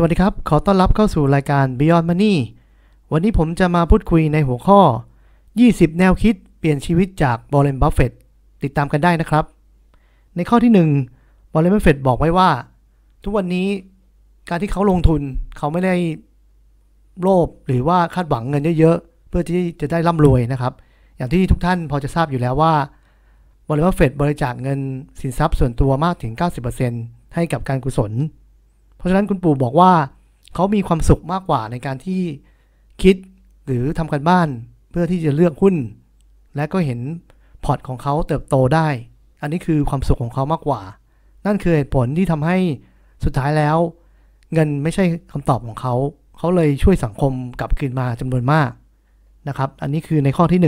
สวัสดีครับ ขอต้อนรับเข้าสู่รายการ Beyond Money วันนี้ผมจะมาพูดคุยในหัวข้อ 20 แนวคิดเปลี่ยนชีวิตจากบร r เ e นบัฟเฟตติดตามกันได้นะครับ ในข้อที่ 1บร r เ e นบัฟเฟตบอกไว้ว่า ทุกวันนี้การที่เขาลงทุนเขาไม่ได้โลภหรือว่าคาดหวังเงินเยอะๆ เพื่อที่จะได้ร่ำรวยนะครับ อย่างที่ทุกท่านพอจะทราบอยู่แล้วว่าบร r เ e นบัฟเฟตบริจาคเงินสินทรัพย์ส่วนตัวมากถึง 90%ให้กับการกุศล เพราะฉะนั้นคุณปู่บอกว่าเขามีความสุขมากกว่าในการที่คิดหรือทำการบ้านเพื่อที่จะเลือกหุ้น และก็เห็นพอร์ตของเขาเติบโตได้ อันนี้คือความสุขของเขามากกว่า นั่นคือเหตุผลที่ทำให้สุดท้ายแล้ว เงินไม่ใช่คำตอบของเขา เขาเลยช่วยสังคมกลับคืนมาจำนวนมากนะครับ อันนี้คือในข้อที่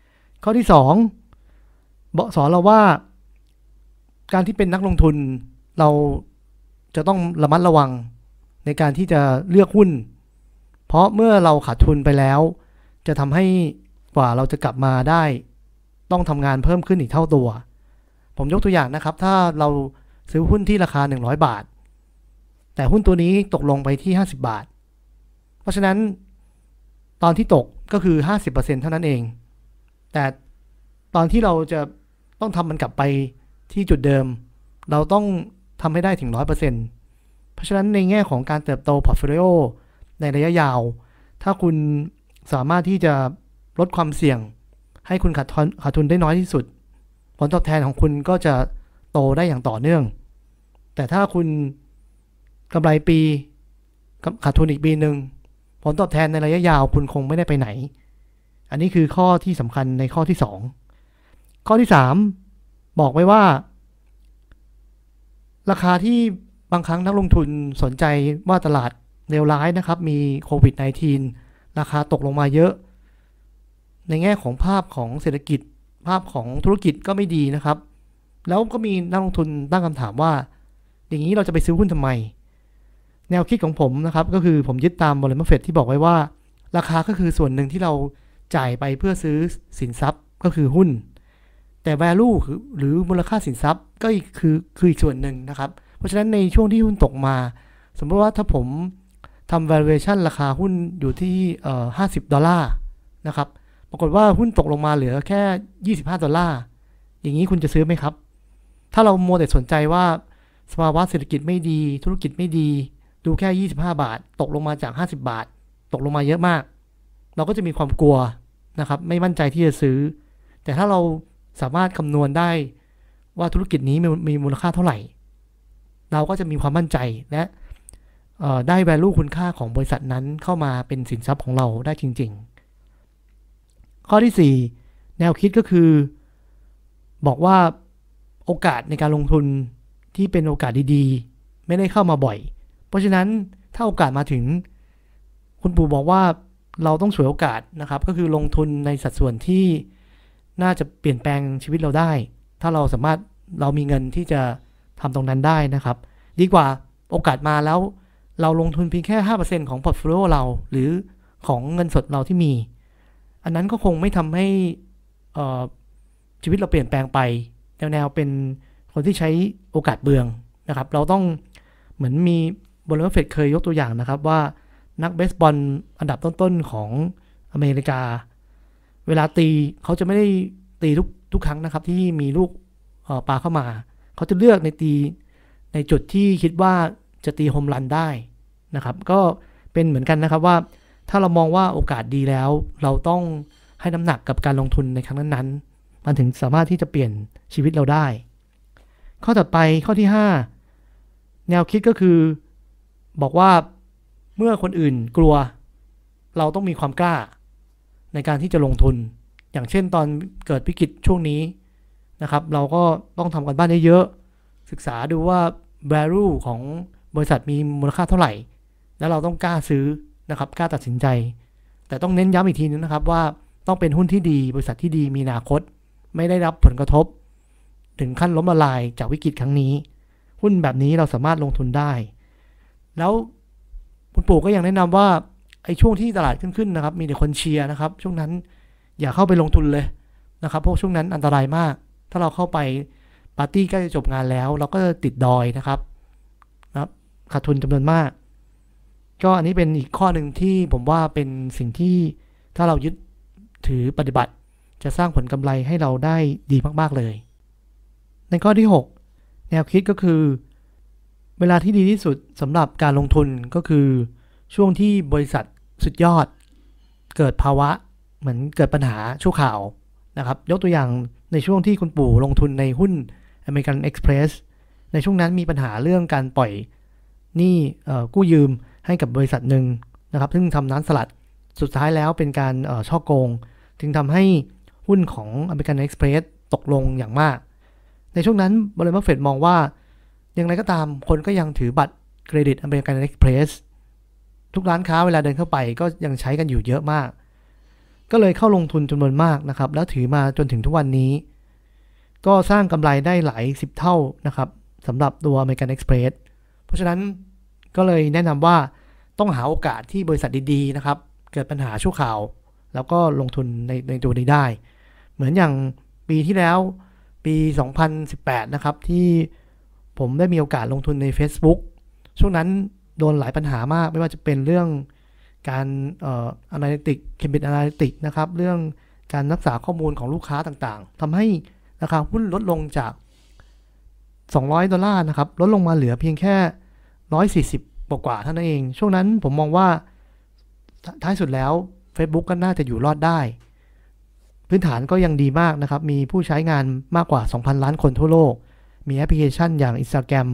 1 ข้อที่2บอกสอนเราว่า การที่เป็นนักลงทุนเรา จะต้องระมัดระวังในการที่จะเลือกหุ้น เพราะเมื่อเราขาดทุนไปแล้ว จะทำให้กว่าเราจะกลับมาได้ ต้องทำงานเพิ่มขึ้นอีกเท่าตัว ผมยกตัวอย่างนะครับ ถ้าเราซื้อหุ้นที่ราคา 100 บาท แต่หุ้นตัวนี้ตกลงไปที่ 50 บาท เพราะฉะนั้นตอนที่ตกก็คือ 50%เท่านั้นเอง แต่ตอนที่เราจะต้องทำมันกลับไปที่จุดเดิม เราต้อง ทำให้ได้ถึง 100%เพราะฉะนั้นในแง่ของการเติบโตพอร์ตโฟลิโอในระยะยาว ถ้าคุณสามารถที่จะลดความเสี่ยง ให้คุณขาดทุนขาดทุนได้น้อยที่สุด ผลตอบแทนของคุณก็จะโตได้อย่างต่อเนื่อง แต่ถ้าคุณกำไรปีขาดทุนอีกปีหนึ่งผลตอบแทนในระยะยาวคุณคงไม่ได้ไปไหน อันนี้คือข้อที่สำคัญในข้อที่ 2 ข้อที่ 3 บอกไว้ว่า ราคาที่บางครั้งนักลงทุนสนใจว่าตลาดเลวร้ายนะครับ มีโควิด -19 ราคาตกลงมาเยอะ ในแง่ของภาพของเศรษฐกิจ ภาพของธุรกิจก็ไม่ดีนะครับ แล้วก็มีนักลงทุนตั้งคำถามว่า อย่างนี้เราจะไปซื้อหุ้นทำไม แนวคิดของผมนะครับ ก็คือผมยึดตามบริษัทเฟดที่บอกไว้ว่า ราคาก็คือส่วนหนึ่งที่เราจ่ายไปเพื่อซื้อสินทรัพย์ก็คือหุ้น แต่ value คือหรือมูลค่าสินทรัพย์ก็คือคืออีกส่วนหนึ่งนะครับ เพราะฉะนั้นในช่วงที่หุ้นตกมา สมมติว่าถ้าผมทำ valuation ราคาหุ้นอยู่ที่เอ่อ50ดอลลาร์นะครับ ปรากฏว่าหุ้นตกลงมาเหลือแค่25ดอลลาร์ อย่างนี้คุณจะซื้อไหมครับ ถ้าเราโมแต่สนใจว่าสภาวะเศรษฐกิจไม่ดี ธุรกิจไม่ดี ดูแค่ 25 บาท ตกลงมาจาก 50 บาท ตกลงมาเยอะมาก เราก็จะมีความกลัวนะครับ ไม่มั่นใจที่จะซื้อ แต่ถ้าเรา สามารถคำนวณได้ว่าธุรกิจนี้มีมูลค่าเท่าไหร่ เราก็จะมีความมั่นใจและได้ value คุณค่าของบริษัทนั้นเข้ามาเป็นสินทรัพย์ของเราได้จริง ๆ ข้อที่ 4 แนวคิดก็คือ บอกว่าโอกาสในการลงทุนที่เป็นโอกาสดีๆ ไม่ได้เข้ามาบ่อย เพราะฉะนั้นถ้าโอกาสมาถึง คุณปู่บอกว่าเราต้องสวยโอกาสนะครับ ก็คือลงทุนในสัดส่วนที่ น่าจะเปลี่ยนแปลงชีวิตเราได้ ถ้าเราสามารถเรามีเงินที่จะทำตรงนั้นได้นะครับ ดีกว่าโอกาสมาแล้ว เราลงทุนเพียงแค่ 5%ของพอร์ตโฟลิโอเรา หรือของเงินสดเราที่มี อันนั้นก็คงไม่ทำให้ชีวิตเราเปลี่ยนแปลงไป แนวๆเป็นคนที่ใช้โอกาสเปลืองนะครับ เราต้องเหมือนที่ Warren Buffett เคยยกตัวอย่างนะครับว่านักเบสบอลอันดับต้นๆของอเมริกา เวลาตีเขาจะไม่ได้ตีทุกทุกครั้งนะครับ ที่มีลูกปลาเข้ามา เขาจะเลือกในตีในจุดที่คิดว่าจะตีโฮมรันได้นะครับ ก็เป็นเหมือนกันนะครับว่า ถ้าเรามองว่าโอกาสดีแล้ว เราต้องให้น้ำหนักกับการลงทุนในครั้งนั้นๆ มันถึงสามารถที่จะเปลี่ยนชีวิตเราได้ ข้อต่อไปข้อที่ 5 แนวคิดก็คือ บอกว่าเมื่อคนอื่นกลัว เราต้องมีความกล้า ในการที่จะลงทุน อย่างเช่นตอนเกิดวิกฤตช่วงนี้นะครับ เราก็ต้องทำกันบ้านเยอะๆศึกษาดูว่า value ของบริษัทมีมูลค่าเท่าไหร่ แล้วเราต้องกล้าซื้อนะครับกล้าตัดสินใจ แต่ต้องเน้นย้ำอีกทีนึงนะครับว่าต้องเป็นหุ้นที่ดี บริษัทที่ดีมีอนาคต ไม่ได้รับผลกระทบ ถึงขั้นล้มละลายจากวิกฤตครั้งนี้ หุ้นแบบนี้เราสามารถลงทุนได้ แล้วคุณปู่ก็ยังแนะนำว่า ไอ้ช่วงที่ตลาดขึ้นๆนะครับ มีแต่คนเชียร์นะครับ ช่วงนั้นอย่าเข้าไปลงทุนเลยนะครับเพราะช่วงนั้นอันตรายมาก ถ้าเราเข้าไปปาร์ตี้ใกล้จะจบงานแล้ว เราก็จะติดดอยนะครับนะครับขาดทุนจำนวนมาก ก็อันนี้เป็นอีกข้อหนึ่งที่ผมว่าเป็นสิ่งที่ถ้าเรายึดถือปฏิบัติ จะสร้างผลกำไรให้เราได้ดีมาก ๆ เลย ในข้อที่ 6 แนวคิดก็คือ เวลาที่ดีที่สุดสำหรับการลงทุนก็คือช่วงที่บริษัท สุดยอด เกิดภาวะเหมือนเกิดปัญหาชั่วข่าวนะครับ ยกตัวอย่างในช่วงที่คุณปู่ลงทุนในหุ้น American Express ในช่วงนั้นมีปัญหาเรื่องการปล่อยหนี้กู้ยืมให้กับบริษัทหนึ่งนะครับ ซึ่งทำน้ำสลัดสุดท้ายแล้วเป็นการช่อโกง จึงทำให้หุ้นของ American Express ตกลงอย่างมาก ในช่วงนั้นบริษัทเฟดมองว่าอย่างไรก็ตามคนก็ยังถือบัตรเครดิต American Express ทุกร้านค้าเวลาเดินเข้าไปก็ยังใช้กันอยู่เยอะมาก ก็เลยเข้าลงทุนจำนวนมากนะครับ แล้วถือมาจนถึงทุกวันนี้ ก็สร้างกำไรได้หลายสิบเท่านะครับสำหรับตัว American Express เพราะฉะนั้นก็เลยแนะนำว่าต้องหาโอกาสที่บริษัทดีๆนะครับ เกิดปัญหาชั่วข่าว แล้วก็ลงทุนในในตัวนี้ได้ เหมือนอย่างปีที่แล้วปี 2018 นะครับ ที่ผมได้มีโอกาสลงทุนใน Facebook ช่วงนั้น โดนหลายปัญหามาก ไม่ว่าจะเป็นเรื่องการเอ่อ analytic Cambridge Analytic นะครับ เรื่องการรักษาข้อมูลของลูกค้าต่างๆทำให้ราคาหุ้นลดลงจาก 200 ดอลลาร์นะครับ ลดลงมาเหลือเพียงแค่ 140กว่าเท่านั้นเอง ช่วงนั้นผมมองว่าท้ายสุดแล้ว Facebook ก็น่าจะอยู่รอดได้ พื้นฐานก็ยังดีมากนะครับ มีผู้ใช้งานมากกว่า 2,000 ล้านคนทั่วโลก มีแอปพลิเคชันอย่าง Instagram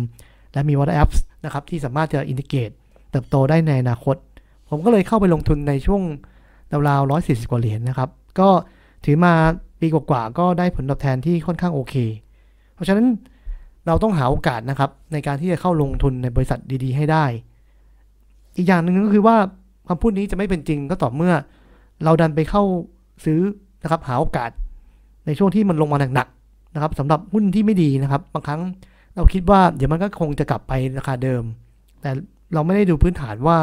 และมี WhatsApp นะครับที่สามารถจะ integrate เติบโตได้ในอนาคต ผมก็เลยเข้าไปลงทุนในช่วงราวๆ140กว่าเหรียญนนะครับ ก็ถือมาปีกว่าๆก็ได้ผลตอบแทนที่ค่อนข้างโอเค เพราะฉะนั้นเราต้องหาโอกาสนะครับ ในการที่จะเข้าลงทุนในบริษัทดี ๆ ให้ได้ อีกอย่างหนึ่งก็คือว่าคำพูดนี้จะไม่เป็นจริงก็ต่อเมื่อ เราดันไปเข้าซื้อนะครับหาโอกาสในช่วงที่มันลงมาหนักๆนะครับสำหรับหุ้นที่ไม่ดีนะครับ บางครั้ง เราคิดว่าเดี๋ยวมันก็คงจะกลับไปราคาเดิม แต่เราไม่ได้ดูพื้นฐานว่า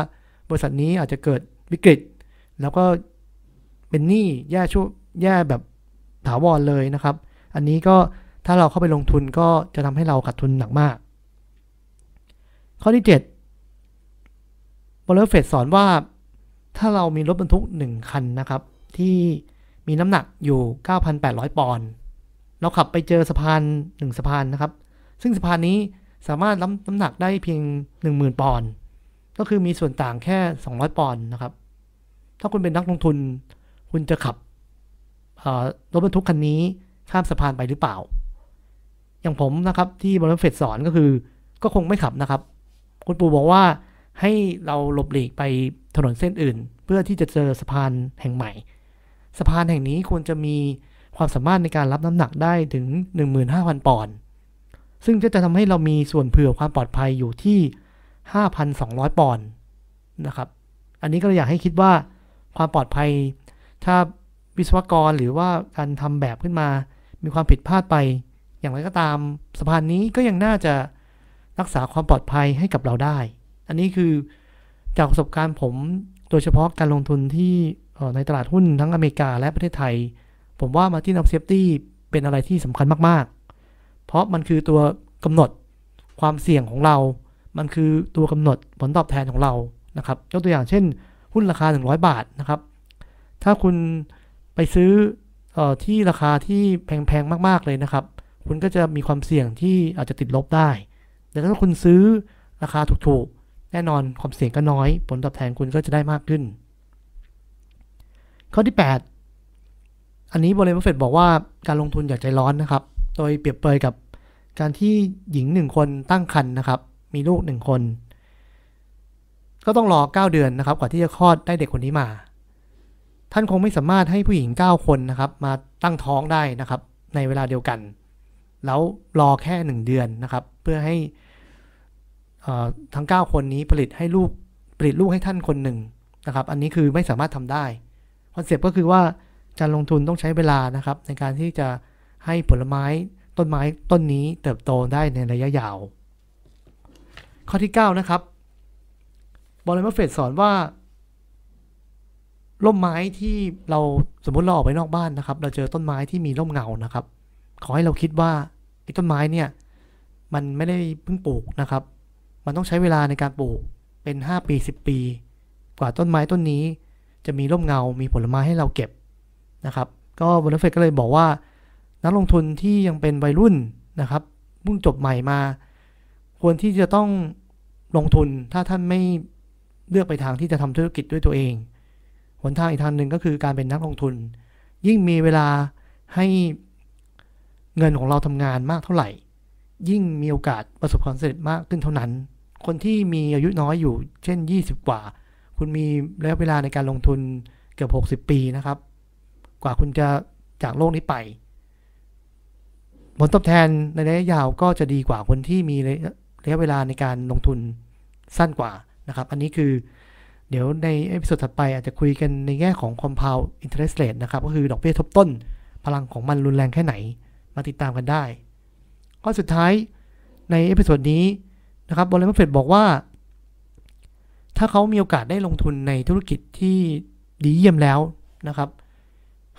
บริษัทนี้อาจจะเกิดวิกฤต แล้วก็เป็นหนี้แย่ชั่วแย่แบบถาวรเลยนะครับ อันนี้ก็ถ้าเราเข้าไปลงทุนก็จะทำให้เราขาดทุนหนักมาก ข้อที่7บริษัทเฟดสอนว่าถ้าเรามีรถบรรทุก 1 คันนะครับ ที่มีน้ำหนักอยู่ 9,800 ปอนด์เราขับไปเจอสะพาน 1 สะพานนะครับ ซึ่งสะพานนี้สามารถรับน้ำหนักได้เพียง 10,000 ปอนด์ก็คือมีส่วนต่างแค่ 200 ปอนด์นะครับ ถ้าคุณเป็นนักลงทุน คุณจะขับรถบรรทุกคันนี้ข้ามสะพานไปหรือเปล่า อย่างผมนะครับที่บริษัทเฟดสอนก็คือ ก็คงไม่ขับนะครับ คุณปู่บอกว่าให้เราหลบหลีกไปถนนเส้นอื่น เพื่อที่จะเจอสะพานแห่งใหม่ สะพานแห่งนี้ควรจะมีความสามารถในการรับน้ำหนักได้ถึง 15,000 ปอนด์ ซึ่งจะจะทำให้เรามีส่วนเผื่อความปลอดภัยอยู่ที่ 5,200 ปอนด์นะครับ อันนี้ก็เลยอยากให้คิดว่าความปลอดภัย ถ้าวิศวกรหรือว่าการทำแบบขึ้นมา มีความผิดพลาดไป อย่างไรก็ตามสะพานนี้ก็ยังน่าจะรักษาความปลอดภัยให้กับเราได้ อันนี้คือจากประสบการณ์ผมโดยเฉพาะการลงทุนที่ในตลาดหุ้นทั้งอเมริกาและประเทศไทย ผมว่า Margin of Safety เป็นอะไรที่สำคัญมาก ๆ เพราะมันคือตัวกำหนดความเสี่ยงของเรา มันคือตัวกำหนดผลตอบแทนของเรานะครับยกตัวอย่างเช่น หุ้นราคา 100 บาทนะครับ ถ้าคุณไปซื้ออที่ราคาที่แพงๆมาก ๆเลยนะครับ คุณก็จะมีความเสี่ยงที่อาจจะติดลบได้ แต่ถ้าคุณซื้อราคาถูกๆ แน่นอนความเสี่ยงก็น้อย ผลตอบแทนคุณก็จะได้มากขึ้น ข้อที่ 8 อันนี้บริษัทเฟดบอกว่าการลงทุนอย่าใจร้อนนะครับ โดยเปรียบเปรยกับการที่หญิงหนึ่งคนตั้งครรภ์นะครับ มีลูกหนึ่งคน ก็ต้องรอ 9 เดือนนะครับ กว่าที่จะคลอดได้เด็กคนนี้มา ท่านคงไม่สามารถให้ผู้หญิง 9 คนนะครับ มาตั้งท้องได้นะครับ ในเวลาเดียวกัน แล้วรอแค่ 1 เดือนนะครับ เพื่อให้ทั้ง 9 คนนี้ผลิตให้ลูกผลิตลูกให้ท่านคนหนึ่งนะครับ อันนี้คือไม่สามารถทำได้คอนเซปต์ก็คือว่าการลงทุนต้องใช้เวลานะครับ ในการที่จะ ให้ผลไม้ต้นไม้ต้นนี้เติบโตได้ในระยะยาว ข้อที่ 9 นะครับ Warren Buffett สอนว่าร่มไม้ที่เราสมมติเราออกไปนอกบ้านนะครับ เราเจอต้นไม้ที่มีร่มเงานะครับ ขอให้เราคิดว่าไอ้ต้นไม้เนี่ยมันไม่ได้เพิ่งปลูกนะครับ มันต้องใช้เวลาในการปลูกเป็น 5 ปี 10 ปี กว่าต้นไม้ต้นนี้ จะมีร่มเงา มีผลไม้ให้เราเก็บนะครับ ก็บริเฟตก็เลยบอกว่า นักลงทุนที่ยังเป็นวัยรุ่นนะครับเพิ่งจบใหม่มา ควรที่จะต้องลงทุนถ้าท่านไม่เลือกไปทางที่จะทำธุรกิจด้วยตัวเอง หนทางอีกทางหนึ่งก็คือการเป็นนักลงทุน ยิ่งมีเวลาให้เงินของเราทำงานมากเท่าไหร่ ยิ่งมีโอกาสประสบความสำเร็จมากขึ้นเท่านั้น คนที่มีอายุน้อยอยู่ เช่น 20 กว่า คุณมีระยะเวลาในการลงทุนเกือบ 60 ปีนะครับ กว่าคุณจะจากโลกนี้ไป ผลตอบแทนในระยะยาวก็จะดีกว่าคนที่มีระยะเวลาในการลงทุนสั้นกว่านะครับ อันนี้คือเดี๋ยวใน episode ถัดไปอาจจะคุยกันในแง่ของ compound interest rate นะครับ ก็คือดอกเบี้ยทบต้น พลังของมันรุนแรงแค่ไหน มาติดตามกันได้ ข้อสุดท้ายใน episode นี้นะครับ Warren Buffett บอกว่า ถ้าเขามีโอกาสได้ลงทุนในธุรกิจที่ดีเยี่ยมแล้วนะครับ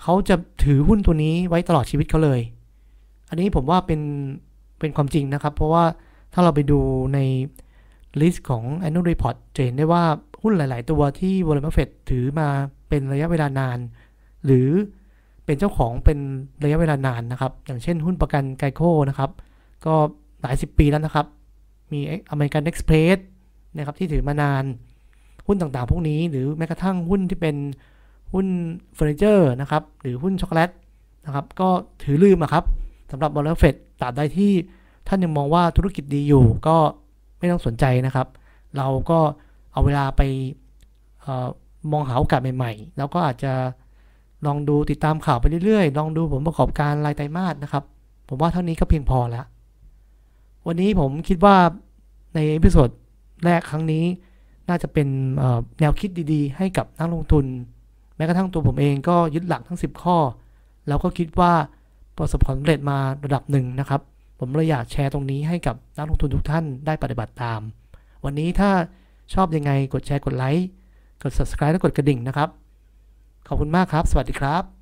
เขาจะถือหุ้นตัวนี้ไว้ตลอดชีวิตเขาเลย อันนี้ผมว่าเป็นเป็นความจริงนะครับ เพราะว่าถ้าเราไปดูใน list ของ annual report จะเห็นได้ว่าหุ้นหลาย ๆ ตัวที่ Warren Buffett ถือมาเป็นระยะเวลานาน หรือเป็นเจ้าของเป็นระยะเวลานานนะครับ อย่างเช่นหุ้นประกัน GEICO นะครับ ก็หลายสิบปีแล้วนะครับ มี American Express นะครับที่ถือมานาน หุ้นต่าง ๆ พวกนี้ หรือแม้กระทั่งหุ้นที่เป็นหุ้นเฟอร์นิเจอร์นะครับ หรือหุ้นช็อกโกแลตนะครับ ก็ถือลืมอะครับ สำหรับ Warren Buffett ตราบใดที่ท่านยังมองว่าธุรกิจดีอยู่ก็ไม่ต้องสนใจนะครับ เราก็เอาเวลาไปออมองหาโอกาสใหม่ๆ แล้วก็อาจจะลองดูติดตามข่าวไปเรื่อยๆ ลองดูผลประกอบการรายไตรมาสนะครับ ผมว่าเท่านี้ก็เพียงพอแล้ว วันนี้ผมคิดว่าใน episode แรกครั้งนี้ น่าจะเป็นแนวคิดดีๆ ให้กับนักลงทุน แม้กระทั่งตัวผมเองก็ยึดหลักทั้ง 10 ข้อ แล้วก็คิดว่า ประสบความสำเร็จมาระดับหนึ่งนะครับ ผมเลยอยากแชร์ตรงนี้ให้กับนักลงทุนทุกท่านได้ปฏิบัติตาม วันนี้ถ้าชอบยังไงกดแชร์กดไลค์กด subscribe และกดกระดิ่งนะครับ ขอบคุณมากครับ สวัสดีครับ